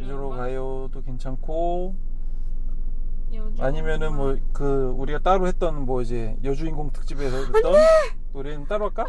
여주로 가요도 괜찮고 아니면은 뭐 그 우리가 따로 했던 뭐 이제 여주인공 특집에서 했던 노래는 따로 할까?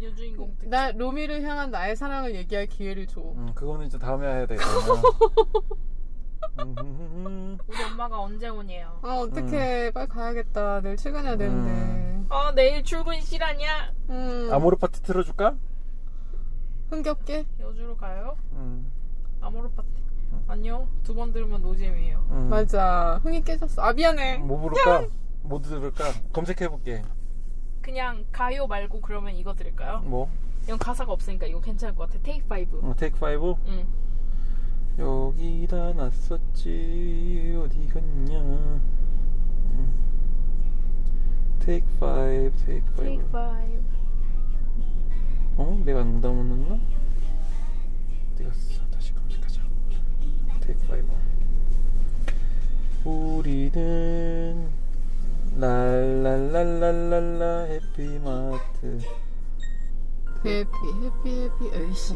여주인공 특나 로미를 향한 나의 사랑을 얘기할 기회를 줘. 음, 그거는 이제 다음에 해야 되겠다. 음, 우리 엄마가 언제 오니에요? 아 어떡해 빨리 가야겠다. 내일 출근해야 되는데. 아 내일 출근 시간이야. 음. 아모르 파티 틀어줄까? 흥겹게? 여주로 가요? 음, 아모르 파티. 아니요. 두 번 들으면 노잼이에요. 음. 맞아. 흥이 깨졌어. 아 미안해. 뭐 부를까? 뭐 들을까? 검색해볼게. 그냥 가요 말고 그러면 이거 들을까요? 뭐? 이건 가사가 없으니까 이거 괜찮을 것 같아. Take Five. 어, Take Five? 응. 여기다 놨었지 어디 갔냐? 음. Take Five, Take Take Five. Five. 어? 내가 안 담았나? 우리는 랄랄랄랄랄라 해피마트 해피 해피 해피 에이씨.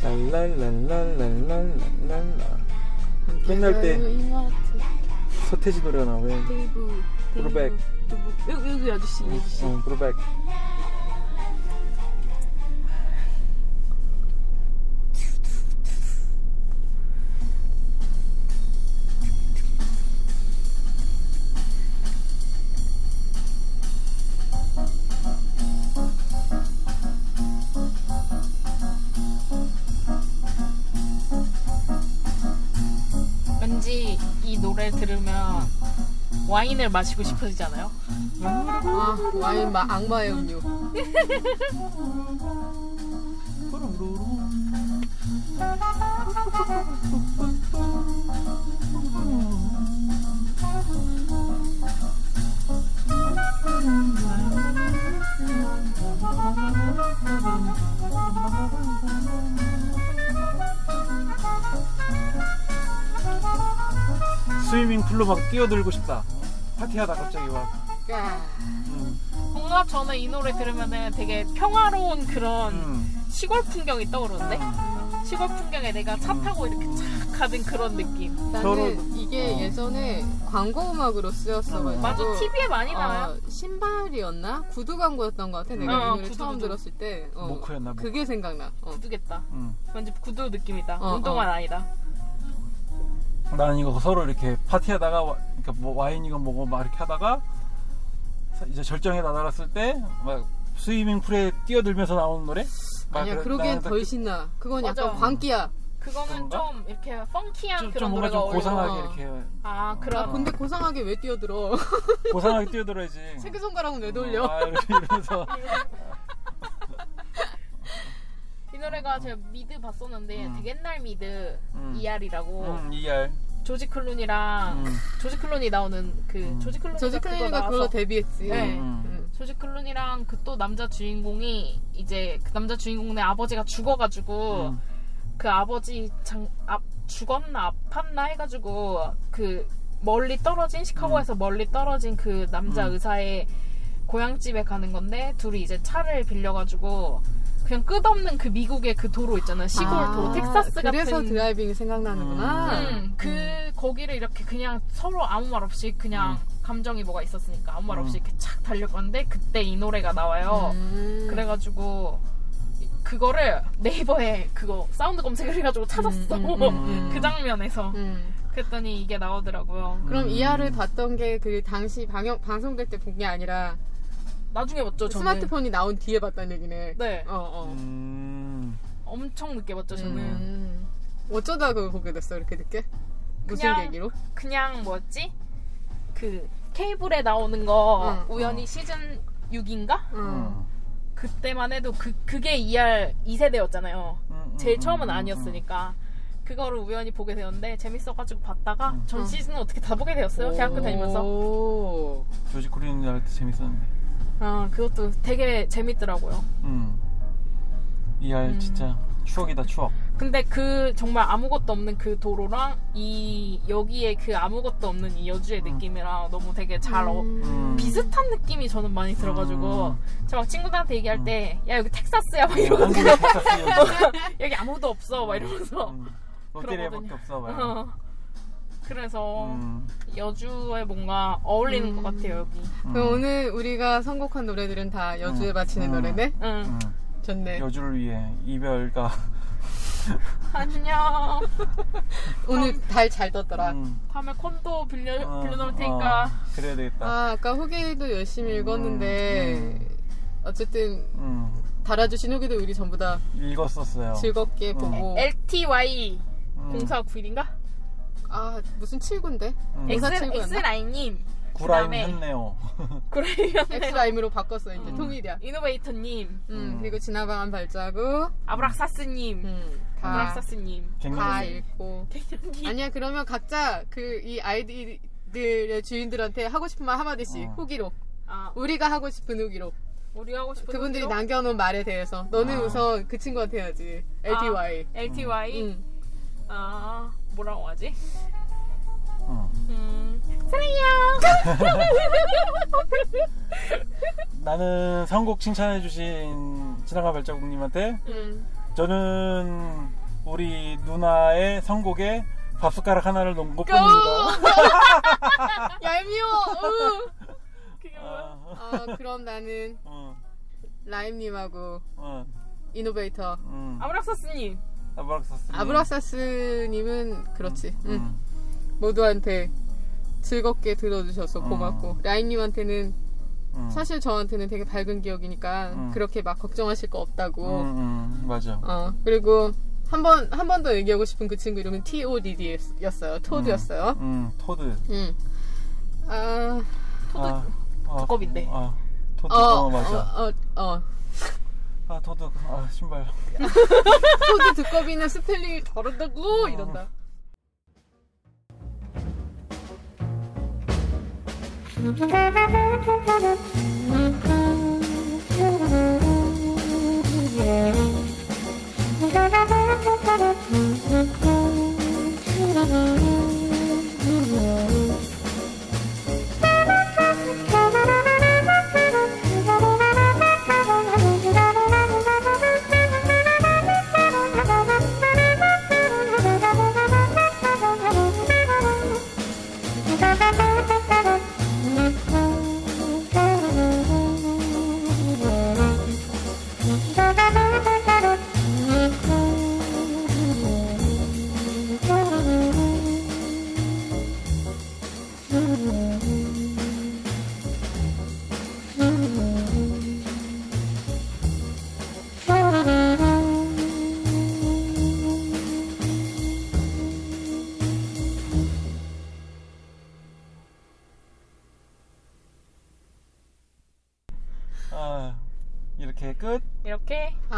랄랄랄랄랄랄랄라 맨날 때 이마트. 서태지 노래가 나와 왜? 데이브. 데이브. 여기 여기 아저씨 이 아저씨. 어, 브루백 와인을 마시고 싶어지잖아요. 아 와인 마 악마의 음료. 스위밍 풀로 막 뛰어들고 싶다 파티하다 갑자기 막 야. 음, 뭔가 저는 이 노래 들으면은 되게 평화로운 그런 음, 시골 풍경이 떠오르는데 음. 시골 풍경에 내가 차 타고 이렇게 착 가는 그런 느낌. 나는 서로- 이게 어. 예전에 광고 음악으로 쓰였어가지고 맞아 TV에 많이 나와요. 어, 신발이었나 구두 광고였던 것 같아. 내가 어, 이 노래 구두, 처음 구두. 들었을 때. 어, 모크였나 봐. 그게 생각나. 어. 구두겠다. 음. 왠지 구두 느낌이다. 어, 운동화 어. 아니다. 나는 이거 서로 이렇게 파티하다가 와, 그러니까 뭐 와인이건 뭐고 막 이렇게 하다가 사- 이제 절정에 다다랐을 때 막 스위밍 풀에 뛰어들면서 나오는 노래? 막 아니야, 그래- 그러기엔 덜 신나. 그건 약간 맞아. 광기야. 그거는 그런가? 좀 이렇게 펑키한 좀, 그런 좀 뭔가 좀 어울려. 고상하게 어. 이렇게 아나 그런. 근데 고상하게 왜 뛰어들어? 고상하게 뛰어들어야지. 새끼손가락은 왜 돌려? 아, 이렇게 이러면서 이 노래가 제가 미드 봤었는데 음. 되게 옛날 미드 음. ER이라고 음, ER. 조지 클루니랑 음. 조지 클루니 나오는 그 음. 조지 클루니 조지 클루니가 그걸로 데뷔했지. 네. 음. 음. 조지 클루니랑 그 또 남자 주인공이 이제 그 남자 주인공의 아버지가 죽어가지고 음. 그 아버지 장, 아, 죽었나 아팠나 해가지고 그 멀리 떨어진 시카고에서 멀리 떨어진 그 남자 음. 의사의 고향집에 가는 건데 둘이 이제 차를 빌려가지고 그냥 끝없는 그 미국의 그 도로 있잖아 요 시골 아, 도로 텍사스 그래서 같은 driving이 생각나는구나. 음, 그 거기를 이렇게 그냥 서로 아무 말 없이 그냥 감정이 뭐가 있었으니까 아무 말 없이 음. 이렇게 쫙 달려가는데 그때 이 노래가 나와요. 음. 그래가지고 그거를 네이버에 그거 사운드 검색을 해가지고 찾았어. 음, 음, 음, 그 장면에서. 음. 그랬더니 이게 나오더라고요. 그럼 음. 이하를 봤던 게 그 당시 방영 방송될 때 본 게 아니라 나중에 봤죠 저는. 스마트폰이 나온 뒤에 봤다는 얘기네. 네, 어 어. 음. 엄청 늦게 봤죠 저는. 음. 어쩌다 그걸 보게 됐어 이렇게 늦게? 무슨 그냥- 계기로? 그냥 뭐였지? 그 케이블에 나오는 거 응. 우연히 시즌 6인가? 음. 어. 그때만 해도 그 그게 ER 2세대였잖아요. 음, 제일 음, 처음은 음, 아니었으니까 그거를 우연히 보게 되었는데 재밌어가지고 봤다가 전 음. 시즌은 어떻게 다 보게 되었어요 대학교 다니면서 오. 음. 조지 클리니 할때 재밌었는데. 아 그것도 되게 재밌더라고요 음. ER 음. 진짜 추억이다 추억. 근데 그 정말 아무것도 없는 그 도로랑 이 여기에 그 아무것도 없는 이 여주의 음. 느낌이랑 너무 되게 잘 어, 음. 비슷한 느낌이 저는 많이 들어가지고 제가 막 친구들한테 얘기할 음. 때야 여기 텍사스야 막 어, 이러면서 여기 아무도 없어 막 이러면서 음. 롯데리아밖에 그러거든요. 없어. 어. 그래서 음, 여주에 뭔가 어울리는 것 같아요 여기. 음, 그럼 오늘 우리가 선곡한 노래들은 다 여주에 음. 바치는 음. 노래네? 응. 음. 좋네. 여주를 위해 이별가. 안녕. 오늘 달 잘 떴더라. 음, 다음에 콘도 빌려 어, 빌려놓을 테니까. 어, 그래야 되겠다. 아, 아까 후기도 열심히 읽었는데, 음. 어쨌든, 음, 달아주신 후기도 우리 전부 다 읽었었어요. 즐겁게 음. 보고. LTY 음, 0491인가? 아, 무슨 79인데? 음. X? X라인님. 구라임 그다음에 했네요. 그레이언 엑스라임으로 바꿨어, 이제 음. 통일이야. 이노베이터님. 음, 음. 그리고 지나방한 발자국. 아브락사스님. 음, 다, 아브락사스님. 다 갱년기. 읽고. 갱년기. 아니야, 그러면 각자 그 이 아이디들의 주인들한테 하고 싶은 말 한마디씩 어. 후기로. 아, 우리가 하고 싶은 후기로. 우리가 하고 싶은 그분들이 후기로? 남겨놓은 말에 대해서. 너는 아. 우선 그 친구한테 해야지. LTY. 아, LTY. 응. 아, 뭐라고 하지? 음. 음, 사랑해요. 나는 선곡 칭찬해주신 지나가 발자국님한테 응. 저는 우리 누나의 선곡에 밥숟가락 하나를 놓은 것 고! 뿐입니다. 얄미워! 으. 그게 뭐야? 어, 아, 그럼 나는 어, 라임님하고 어, 이노베이터. 음. 아브락사스님. 아브락사스. 아브락사스님은 그렇지. 응. 음. 모두한테 즐겁게 들어주셔서 어. 고맙고. 라임님한테는 음. 사실 저한테는 되게 밝은 기억이니까 음. 그렇게 막 걱정하실 거 없다고. 음, 음, 맞아. 어, 그리고 한 번, 한 번 더 얘기하고 싶은 그 친구 이름은 TODD였어요. 토드였어요. 음, toad. 응. 아, toad 아, 아, 두꺼비인데. 아, toad. 어, 어, 맞아. 어, 어, 어. 아, toad. 아, 신발. toad 두꺼비는 스펠링이 다르다고 어. 이런다. 아,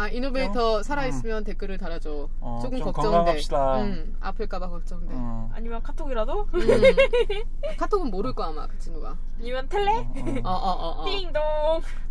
아, 이노베이터 살아있으면 댓글을 달아줘. 어, 조금 좀 걱정돼. 건강합시다. 응, 아플까봐 걱정돼. 음. 아니면 카톡이라도 음. 카톡은 모를 거야, 아마, 그 친구가. 아니면 텔레 음. 어, 어, 어, 어. 띵동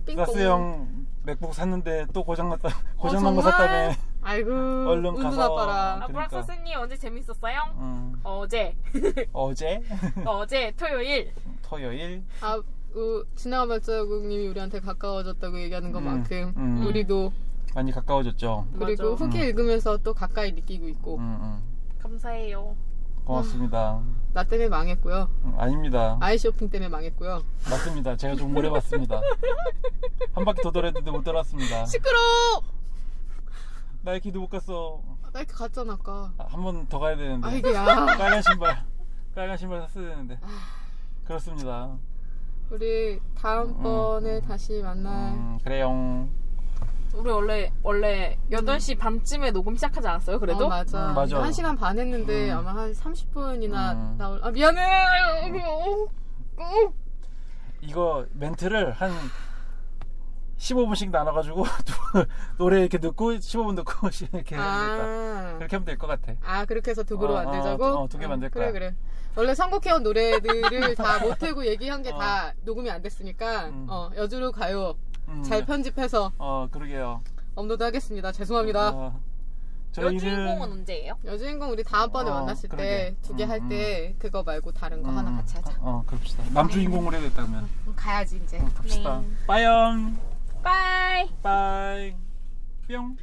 삥뽕. 사스 형 맥북 샀는데 또 고장났다. 어, 고장난 거 정말? 샀다며. 아이고, 얼른 운도 가서. 나빠라. 그러니까. 아브락사스님 언제 재밌었어요? 음, 어제 어제 어제 토요일 토요일 아, 우, 지나가 발자국님이 우리한테 가까워졌다고 얘기하는 것만큼 음. 우리도 많이 가까워졌죠. 그리고 맞아. 후기 음. 읽으면서 또 가까이 느끼고 있고 음, 음. 감사해요. 고맙습니다. 나 때문에 망했고요 음, 아닙니다. 아이 쇼핑 때문에 망했고요 맞습니다. 제가 좀 오래 봤습니다. 한 바퀴 더 돌았는데 못 돌았습니다. 시끄러 나이키도 못 갔어. 나 이렇게 갔잖아 아까 한 번 더 가야 되는데. 아 이게 야 빨간 신발. 빨간 신발 샀어야 되는데. 그렇습니다. 우리 다음번에 다시 만날 음, 그래요. 우리 원래 원래 8시 반쯤에 녹음 시작하지 않았어요? 그래도? 어, 맞아. 음, 맞아. 한 시간 반 했는데 음. 아마 한 30분이나 음. 나올. 아 미안해. 이거 멘트를 한 15분씩 나눠가지고 노래 이렇게 듣고 15분 듣고 이렇게. 아, 그렇게 하면 될 것 같아. 아 그렇게 해서 두 그룹 어, 만들자고. 어, 두개 어, 만들 그래 거야. 그래. 원래 선곡해온 노래들을 다 못하고 얘기한 게다 녹음이 안 됐으니까 음. 어, 여주로 가요. 음, 잘 편집해서 어, 그러게요. 업로드 하겠습니다. 죄송합니다. 어, 여주인공은 언제예요? 여주인공 우리 다음번에 어, 만났을 그러게. 때두개 음, 할때 그거 말고 다른 거 음, 하나 같이 하자. 어, 그럽시다. 남주인공으로 해야 됐다면. 그럼 가야지 이제. 갑시다. 네. bye엄. bye. bye. 뿅.